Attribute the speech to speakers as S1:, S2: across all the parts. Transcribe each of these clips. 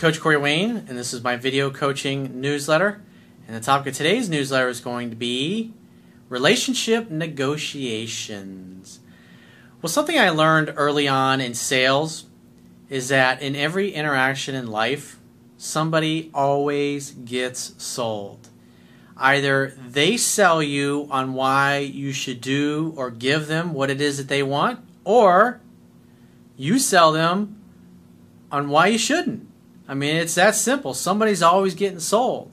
S1: Coach Corey Wayne, and this is my video coaching newsletter. And the topic of today's newsletter is going to be relationship negotiations. Well, something I learned early on in sales is that in every interaction in life, somebody always gets sold. Either they sell you on why you should do or give them what it is that they want, or you sell them on why you shouldn't. I mean, it's that simple. Somebody's always getting sold.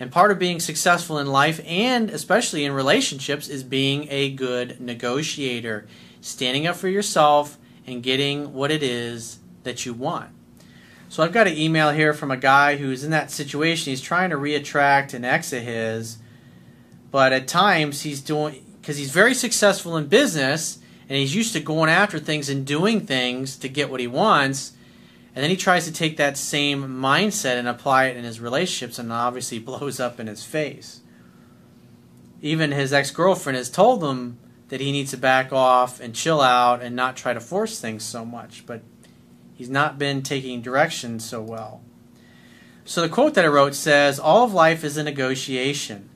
S1: And part of being successful in life and especially in relationships is being a good negotiator, standing up for yourself and getting what it is that you want. So I've got an email here from a guy who's in that situation. He's trying to reattract an ex of his, but at times he's doing because he's very successful in business and he's used to going after things and doing things to get what he wants. And then he tries to take that same mindset and apply it in his relationships, and obviously blows up in his face. Even his ex girlfriend has told him that he needs to back off and chill out and not try to force things so much, but he's not been taking direction so well. So the quote that I wrote says All of life is a negotiation.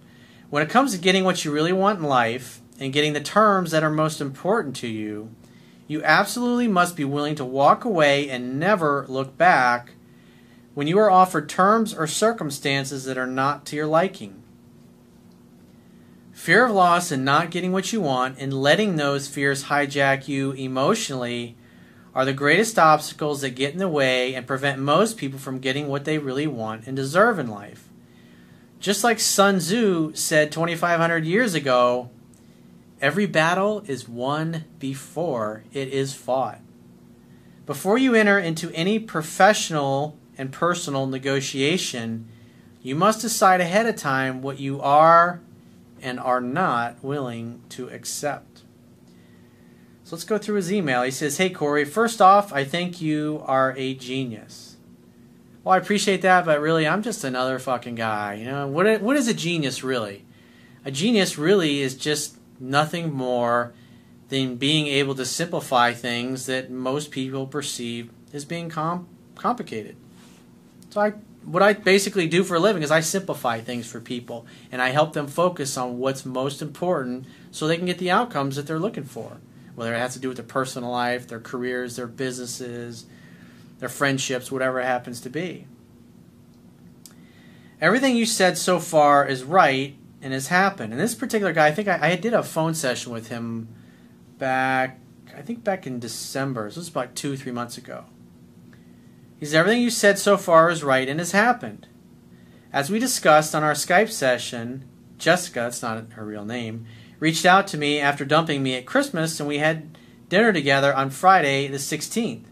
S1: When it comes to getting what you really want in life and getting the terms that are most important to you, you absolutely must be willing to walk away and never look back when you are offered terms or circumstances that are not to your liking. Fear of loss and not getting what you want and letting those fears hijack you emotionally are the greatest obstacles that get in the way and prevent most people from getting what they really want and deserve in life. Just like Sun Tzu said 2,500 years ago, Every battle is won before it is fought. Before you enter into any professional and personal negotiation, you must decide ahead of time what you are and are not willing to accept. So let's go through his email. He says, Hey Corey, first off, I think you are a genius. Well, I appreciate that, but really, I'm just another fucking guy. You know, what, what is a genius really? A genius really is just nothing more than being able to simplify things that most people perceive as being com- complicated. So I what I basically do for a living is I simplify things for people and I help them focus on what's most important so they can get the outcomes that they're looking for. Whether it has to do with their personal life, their careers, their businesses, their friendships, whatever it happens to be. Everything you said so far is right and has happened. And this particular guy, I think I, I did a phone session with him back, I think back in December. So this was about two, three months ago. He Everything you said so far is right and has happened. As we discussed on our Skype session, Jessica, that's not her real name, reached out to me after dumping me at Christmas and we had dinner together on Friday the 16th.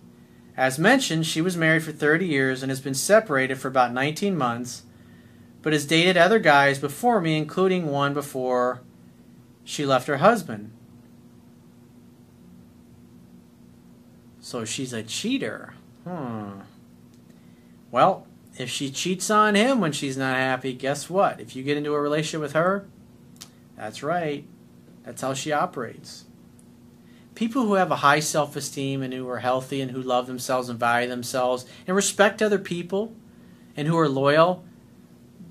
S1: As mentioned, she was married for 30 years and has been separated for about 19 months but has dated other guys before me, including one before she left her husband. So she's a cheater. Hmm. Well, if she cheats on him when she's not happy, guess what? If you get into a relationship with her, that's right. That's how she operates. People who have a high self esteem and who are healthy and who love themselves and value themselves and respect other people and who are loyal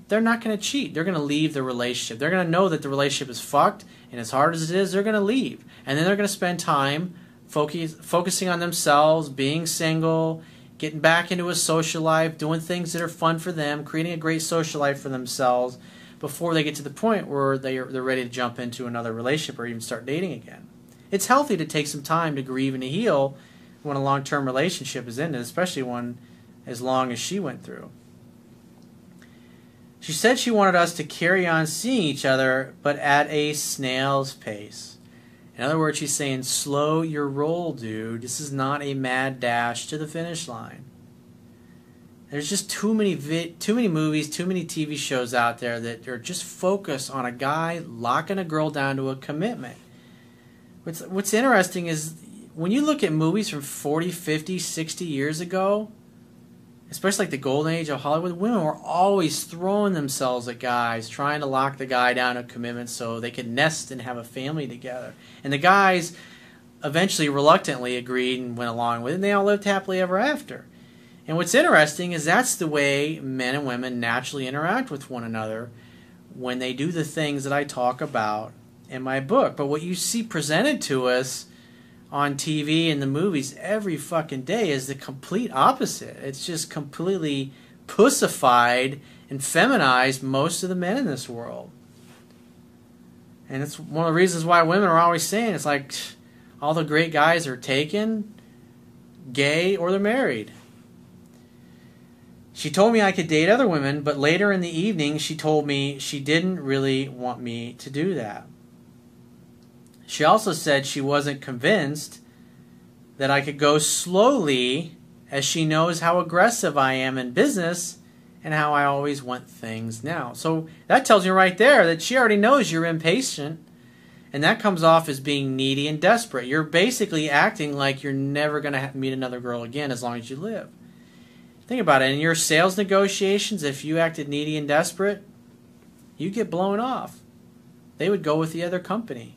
S1: they're not going to cheat. They're going to leave the relationship. They're going to know that the relationship is fucked, and as hard as it is, they're going to leave. And then they're going to spend time focus, focusing on themselves, being single, getting back into a social life, doing things that are fun for them, creating a great social life for themselves before they get to the point where they are, they're ready to jump into another relationship or even start dating again. It's healthy to take some time to grieve and to heal when a long term relationship is ended, especially one as long as she went through. She said she wanted us to carry on seeing each other, but at a snail's pace. In other words, she's saying, slow your roll, dude. This is not a mad dash to the finish line. There's just too many vi- too many movies, too many TV shows out there that are just focused on a guy locking a girl down to a commitment. What's what's interesting is when you look at movies from 40, 50, 60 years ago, especially like the golden age of Hollywood, women were always throwing themselves at guys, trying to lock the guy down a commitment so they could nest and have a family together. And the guys eventually reluctantly agreed and went along with it, and they all lived happily ever after. And what's interesting is that's the way men and women naturally interact with one another when they do the things that I talk about in my book. But what you see presented to us on TV and the movies every fucking day is the complete opposite. It's just completely pussified and feminized most of the men in this world. And it's one of the reasons why women are always saying it's like all the great guys are taken, gay, or they're married. She told me I could date other women, but later in the evening she told me she didn't really want me to do that. She also said she wasn't convinced that I could go slowly as she knows how aggressive I am in business and how I always want things now. So that tells you right there that she already knows you're impatient and that comes off as being needy and desperate. You're basically acting like you're never going to meet another girl again as long as you live. Think about it. In your sales negotiations, if you acted needy and desperate, you get blown off. They would go with the other company.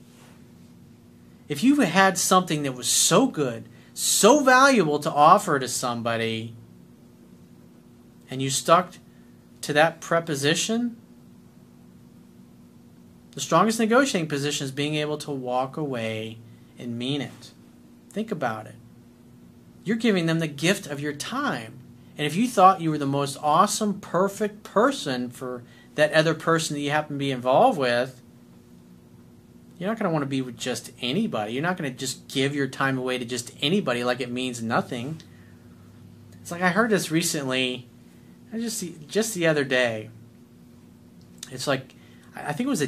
S1: If you had something that was so good, so valuable to offer to somebody, and you stuck to that preposition, the strongest negotiating position is being able to walk away and mean it. Think about it. You're giving them the gift of your time. And if you thought you were the most awesome, perfect person for that other person that you happen to be involved with, you're not going to want to be with just anybody. You're not going to just give your time away to just anybody like it means nothing. It's like I heard this recently, I just just the other day. It's like I think it was uh,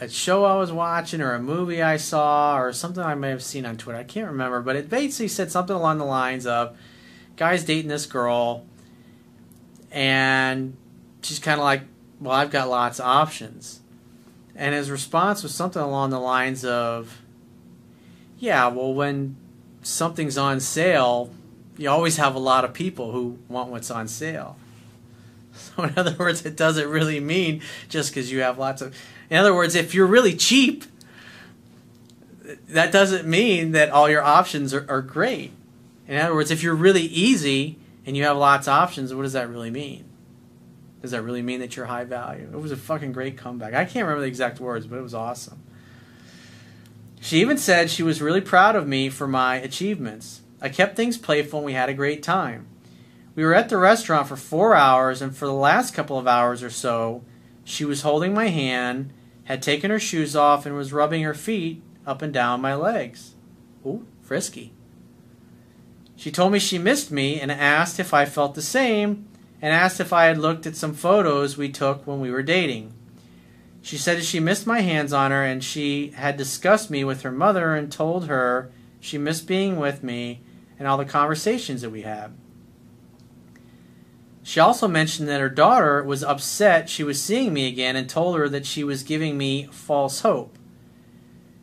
S1: a, a show I was watching or a movie I saw or something I may have seen on Twitter. I can't remember, but it basically said something along the lines of guy's dating this girl and she's kind of like, "Well, I've got lots of options." And his response was something along the lines of, "Yeah, well, when something's on sale, you always have a lot of people who want what's on sale." So in other words, it doesn't really mean just because you have lots of. In other words, if you're really cheap, that doesn't mean that all your options are, are great. In other words, if you're really easy and you have lots of options, what does that really mean? Does that really mean that you're high value? It was a fucking great comeback. I can't remember the exact words, but it was awesome. She even said she was really proud of me for my achievements. I kept things playful and we had a great time. We were at the restaurant for four hours, and for the last couple of hours or so, she was holding my hand, had taken her shoes off, and was rubbing her feet up and down my legs. Ooh, frisky. She told me she missed me and asked if I felt the same, and asked if I had looked at some photos we took when we were dating. She said she missed my hands on her and she had discussed me with her mother and told her she missed being with me and all the conversations that we had. She also mentioned that her daughter was upset she was seeing me again and told her that she was giving me false hope.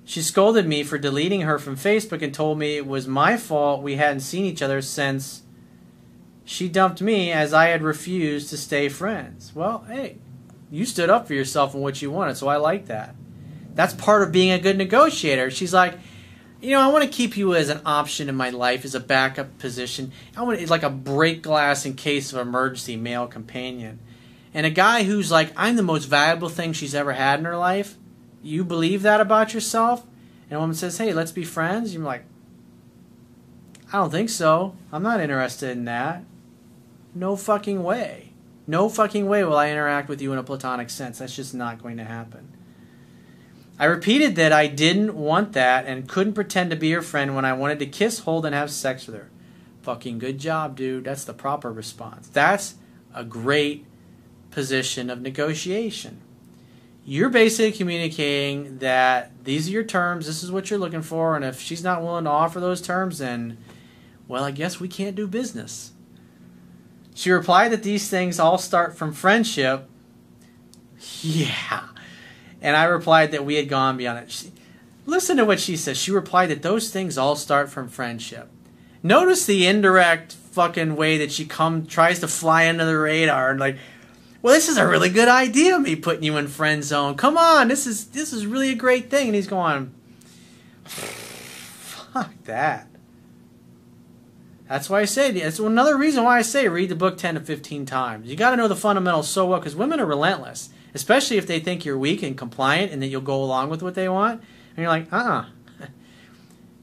S1: She scolded me for deleting her from Facebook and told me it was my fault we hadn't seen each other since she dumped me as I had refused to stay friends. Well, hey, you stood up for yourself and what you wanted, so I like that. That's part of being a good negotiator. She's like, you know, I want to keep you as an option in my life as a backup position. I want it like a break glass in case of emergency male companion. And a guy who's like, I'm the most valuable thing she's ever had in her life. You believe that about yourself? And a woman says, Hey, let's be friends. You're like, I don't think so. I'm not interested in that. No fucking way. No fucking way will I interact with you in a platonic sense. That's just not going to happen. I repeated that I didn't want that and couldn't pretend to be her friend when I wanted to kiss, hold, and have sex with her. Fucking good job, dude. That's the proper response. That's a great position of negotiation. You're basically communicating that these are your terms, this is what you're looking for, and if she's not willing to offer those terms, then, well, I guess we can't do business. She replied that these things all start from friendship. Yeah. And I replied that we had gone beyond it. She, listen to what she says. She replied that those things all start from friendship. Notice the indirect fucking way that she come tries to fly under the radar and like, well, this is a really good idea, me putting you in friend zone. Come on, this is this is really a great thing. And he's going, fuck that. That's why I say it's another reason why I say read the book 10 to 15 times. You got to know the fundamentals so well because women are relentless, especially if they think you're weak and compliant and that you'll go along with what they want. And you're like, uh uh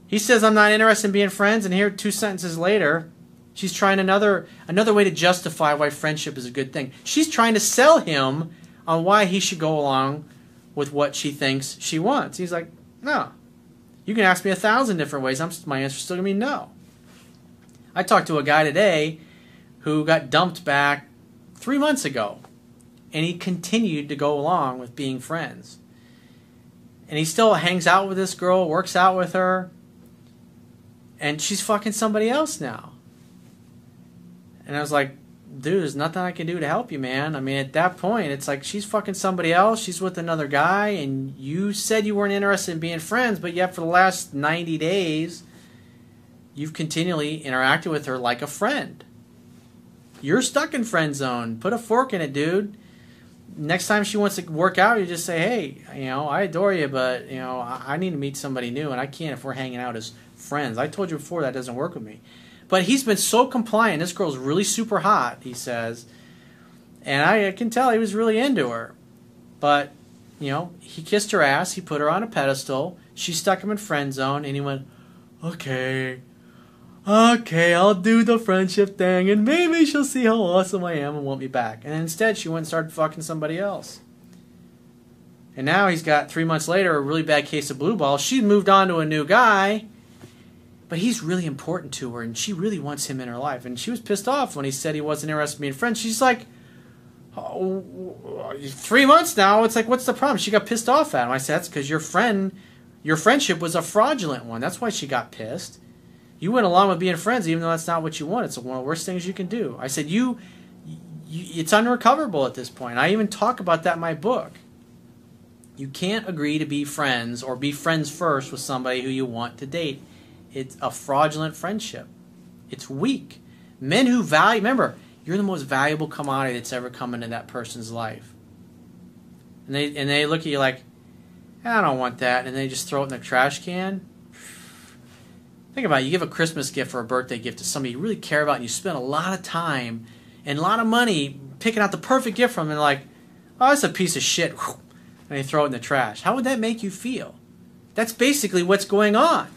S1: He says, I'm not interested in being friends. And here, two sentences later, she's trying another, another way to justify why friendship is a good thing. She's trying to sell him on why he should go along with what she thinks she wants. He's like, no. You can ask me a thousand different ways. I'm, my answer's still going to be no. I talked to a guy today who got dumped back three months ago, and he continued to go along with being friends. And he still hangs out with this girl, works out with her, and she's fucking somebody else now. And I was like, dude, there's nothing I can do to help you, man. I mean, at that point, it's like she's fucking somebody else. She's with another guy, and you said you weren't interested in being friends, but yet for the last 90 days, you've continually interacted with her like a friend. You're stuck in friend zone. Put a fork in it, dude. Next time she wants to work out, you just say, "Hey, you know, I adore you, but you know, I need to meet somebody new, and I can't if we're hanging out as friends." I told you before that doesn't work with me. But he's been so compliant. This girl's really super hot, he says, and I, can tell he was really into her. But you know, he kissed her ass. He put her on a pedestal. She stuck him in friend zone, and he went, "Okay." Okay, I'll do the friendship thing, and maybe she'll see how awesome I am and want me back. And instead, she went and started fucking somebody else. And now he's got three months later a really bad case of blue ball. She moved on to a new guy, but he's really important to her, and she really wants him in her life. And she was pissed off when he said he wasn't interested in being friends. She's like, oh, three months now. It's like, what's the problem? She got pissed off at him. I said, that's because your friend, your friendship was a fraudulent one. That's why she got pissed. You went along with being friends, even though that's not what you want. It's one of the worst things you can do. I said, you, you it's unrecoverable at this point. I even talk about that in my book. You can't agree to be friends or be friends first with somebody who you want to date. It's a fraudulent friendship. It's weak. Men who value, remember, you're the most valuable commodity that's ever come into that person's life. And they and they look at you like, I don't want that, and they just throw it in the trash can. Think about it. You give a Christmas gift or a birthday gift to somebody you really care about and you spend a lot of time and a lot of money picking out the perfect gift from them and like, oh, that's a piece of shit. And they throw it in the trash. How would that make you feel? That's basically what's going on.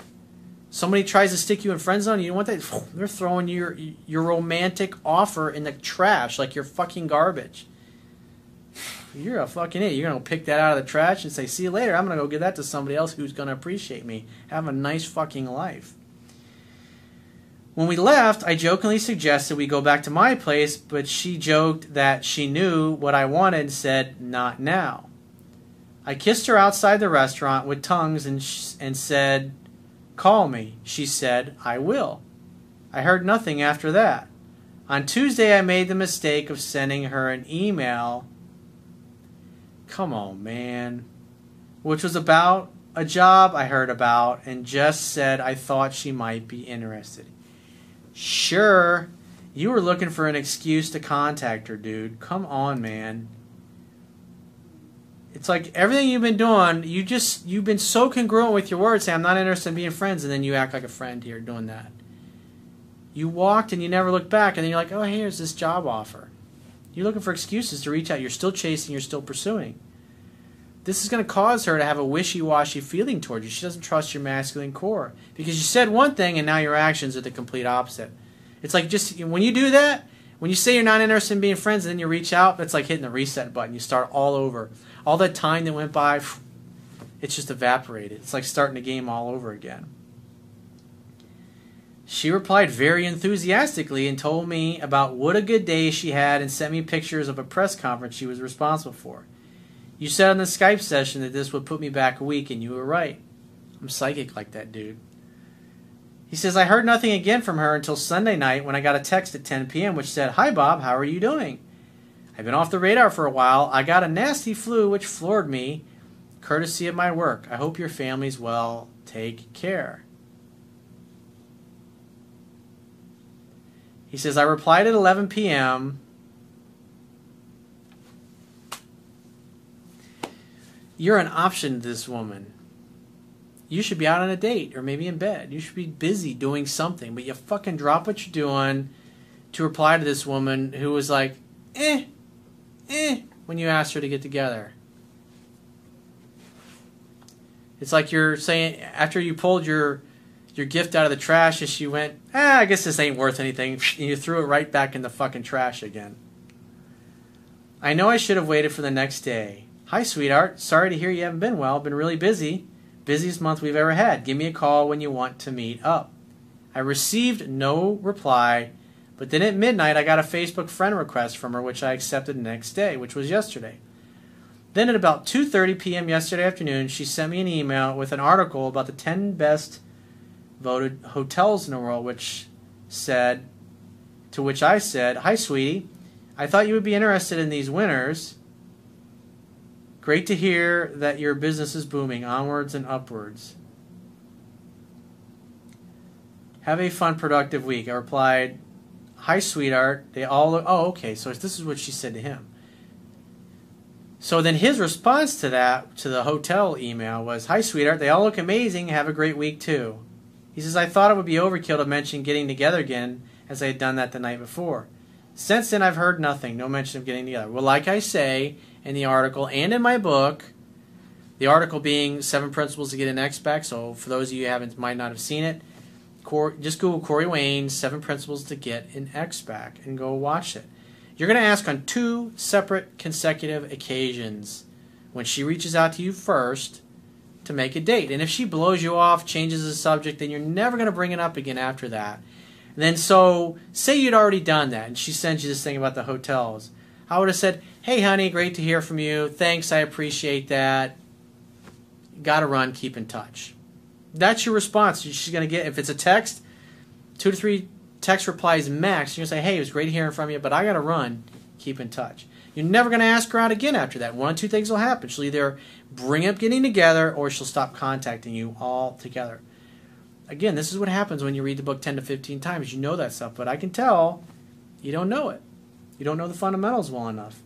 S1: Somebody tries to stick you in friend zone, you don't want that. they're throwing your your romantic offer in the trash like you're fucking garbage. You're a fucking idiot. You're gonna pick that out of the trash and say, "See you later." I'm gonna go give that to somebody else who's gonna appreciate me. Have a nice fucking life. When we left, I jokingly suggested we go back to my place, but she joked that she knew what I wanted and said, not now. I kissed her outside the restaurant with tongues and, sh- and said, Call me. She said, I will. I heard nothing after that. On Tuesday, I made the mistake of sending her an email. Come on, man. Which was about a job I heard about and just said I thought she might be interested. Sure, you were looking for an excuse to contact her, dude. Come on, man. It's like everything you've been doing, you just you've been so congruent with your words, saying I'm not interested in being friends, and then you act like a friend here doing that. You walked and you never looked back, and then you're like, oh, here's this job offer. You're looking for excuses to reach out. You're still chasing, you're still pursuing. This is going to cause her to have a wishy washy feeling toward you. She doesn't trust your masculine core because you said one thing and now your actions are the complete opposite. It's like just when you do that, when you say you're not interested in being friends and then you reach out, that's like hitting the reset button. You start all over. All that time that went by, it's just evaporated. It's like starting a game all over again. She replied very enthusiastically and told me about what a good day she had and sent me pictures of a press conference she was responsible for. You said on the Skype session that this would put me back a week, and you were right. I'm psychic like that, dude. He says, I heard nothing again from her until Sunday night when I got a text at 10 p.m. which said, Hi, Bob, how are you doing? I've been off the radar for a while. I got a nasty flu which floored me, courtesy of my work. I hope your family's well. Take care. He says, I replied at 11 p.m. You're an option to this woman. you should be out on a date or maybe in bed. You should be busy doing something, but you fucking drop what you're doing to reply to this woman who was like, eh, eh, when you asked her to get together. It's like you're saying after you pulled your your gift out of the trash and she went, ah, I guess this ain't worth anything, and you threw it right back in the fucking trash again. I know I should have waited for the next day. Hi, sweetheart. Sorry to hear you haven't been well. Been really busy. Busiest month we've ever had. Give me a call when you want to meet up. I received no reply, but then at midnight I got a Facebook friend request from her which I accepted the next day, which was yesterday. Then at about 2:30 p.m. yesterday afternoon, she sent me an email with an article about the 10 best voted hotels in the world, which said, to which I said, Hi, sweetie. I thought you would be interested in these winners. Great to hear that your business is booming onwards and upwards. Have a fun, productive week. I replied, Hi, sweetheart. They all look. Oh, okay. So this is what she said to him. So then his response to that, to the hotel email, was Hi, sweetheart. They all look amazing. Have a great week, too. He says, I thought it would be overkill to mention getting together again, as I had done that the night before. Since then, I've heard nothing, no mention of getting together. Well, like I say in the article and in my book, the article being Seven Principles to Get an Ex Back. So for those of you who haven't might not have seen it, just Google Corey Wayne Seven Principles to Get an Ex Back and go watch it. You're going to ask on two separate consecutive occasions when she reaches out to you first to make a date. And if she blows you off, changes the subject, then you're never going to bring it up again after that. And then so say you'd already done that and she sends you this thing about the hotels. I would have said, "Hey honey, great to hear from you. Thanks, I appreciate that. Got to run, keep in touch." That's your response. She's going to get if it's a text, 2 to 3 text replies max. You're going to say, "Hey, it was great hearing from you, but I got to run. Keep in touch." You're never going to ask her out again after that. One of two things will happen. She'll either bring up getting together or she'll stop contacting you altogether. Again, this is what happens when you read the book 10 to 15 times. You know that stuff, but I can tell you don't know it. You don't know the fundamentals well enough.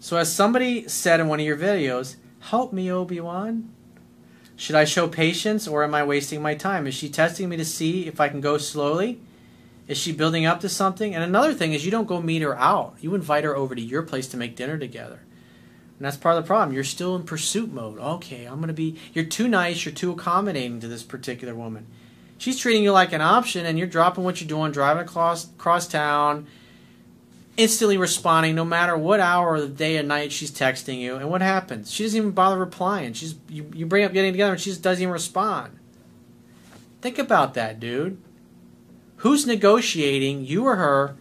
S1: So, as somebody said in one of your videos, help me, Obi Wan. Should I show patience or am I wasting my time? Is she testing me to see if I can go slowly? Is she building up to something? And another thing is, you don't go meet her out. You invite her over to your place to make dinner together. And that's part of the problem. You're still in pursuit mode. Okay, I'm going to be. You're too nice. You're too accommodating to this particular woman. She's treating you like an option, and you're dropping what you're doing, driving across, across town, instantly responding no matter what hour of the day or night she's texting you. And what happens? She doesn't even bother replying. She's you, you bring up getting together, and she just doesn't even respond. Think about that, dude. Who's negotiating, you or her,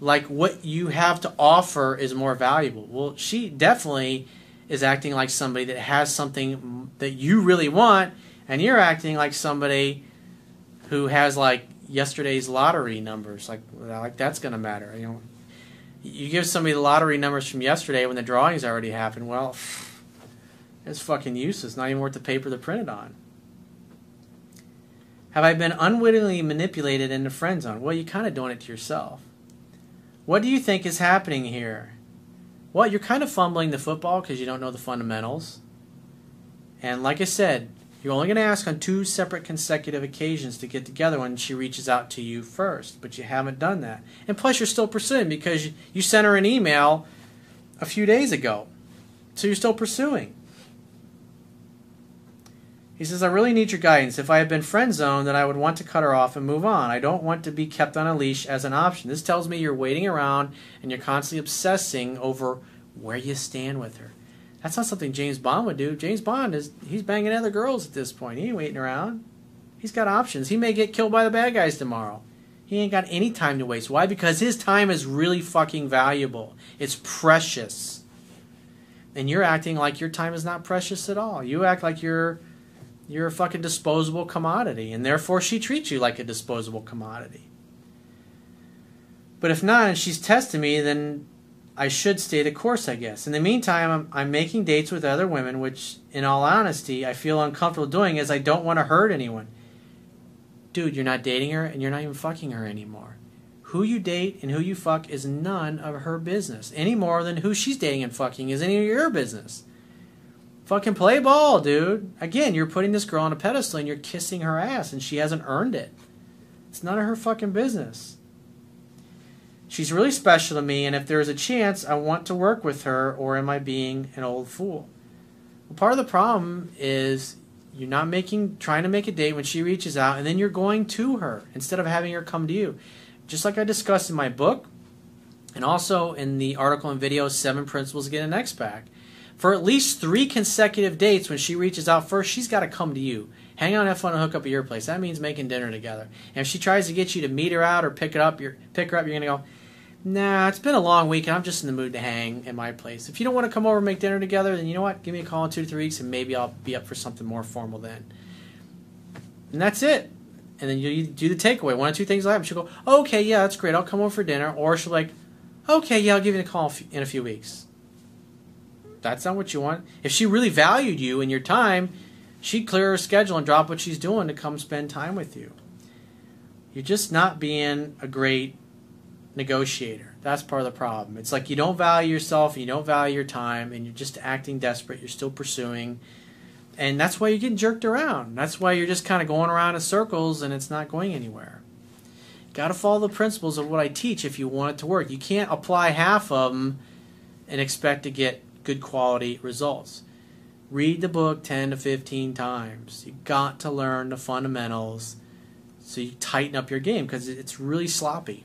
S1: like what you have to offer is more valuable? Well, she definitely is acting like somebody that has something that you really want, and you're acting like somebody who has like yesterday's lottery numbers. Like, like that's going to matter. You know, you give somebody the lottery numbers from yesterday when the drawings already happened. Well, it's fucking useless. Not even worth the paper they're printed on. Have I been unwittingly manipulated into friend zone? Well, you're kind of doing it to yourself. What do you think is happening here? Well, you're kind of fumbling the football because you don't know the fundamentals. And like I said, you're only going to ask on two separate consecutive occasions to get together when she reaches out to you first, but you haven't done that. And plus, you're still pursuing because you sent her an email a few days ago. So you're still pursuing. He says, I really need your guidance. If I had been friend zoned, then I would want to cut her off and move on. I don't want to be kept on a leash as an option. This tells me you're waiting around and you're constantly obsessing over where you stand with her. That's not something James Bond would do. James Bond is he's banging other girls at this point. He ain't waiting around. He's got options. He may get killed by the bad guys tomorrow. He ain't got any time to waste. Why? Because his time is really fucking valuable. It's precious. And you're acting like your time is not precious at all. You act like you're you're a fucking disposable commodity, and therefore she treats you like a disposable commodity. But if not, and she's testing me, then I should stay the course, I guess. In the meantime, I'm, I'm making dates with other women, which, in all honesty, I feel uncomfortable doing as I don't want to hurt anyone. Dude, you're not dating her, and you're not even fucking her anymore. Who you date and who you fuck is none of her business, any more than who she's dating and fucking is any of your business Fucking play ball, dude. Again, you're putting this girl on a pedestal and you're kissing her ass and she hasn't earned it. It's none of her fucking business. She's really special to me, and if there's a chance, I want to work with her, or am I being an old fool? Well, part of the problem is you're not making trying to make a date when she reaches out, and then you're going to her instead of having her come to you. Just like I discussed in my book, and also in the article and video, Seven Principles to Get an Ex Back. For at least three consecutive dates, when she reaches out first, she's got to come to you. Hang out, have fun, and hook up at your place. That means making dinner together. And if she tries to get you to meet her out or pick it up, you're pick her up, you're gonna go nah, it's been a long week and I'm just in the mood to hang in my place. If you don't want to come over and make dinner together, then you know what? Give me a call in two to three weeks and maybe I'll be up for something more formal then. And that's it. And then you do the takeaway. One or two things will happen. She'll go, okay, yeah, that's great. I'll come over for dinner. Or she'll like, okay, yeah, I'll give you a call in a few weeks. That's not what you want. If she really valued you and your time, she'd clear her schedule and drop what she's doing to come spend time with you. You're just not being a great negotiator. That's part of the problem. It's like you don't value yourself, you don't value your time, and you're just acting desperate. You're still pursuing, and that's why you're getting jerked around. That's why you're just kind of going around in circles, and it's not going anywhere. Got to follow the principles of what I teach if you want it to work. You can't apply half of them and expect to get good quality results. Read the book 10 to 15 times. You got to learn the fundamentals so you tighten up your game because it's really sloppy.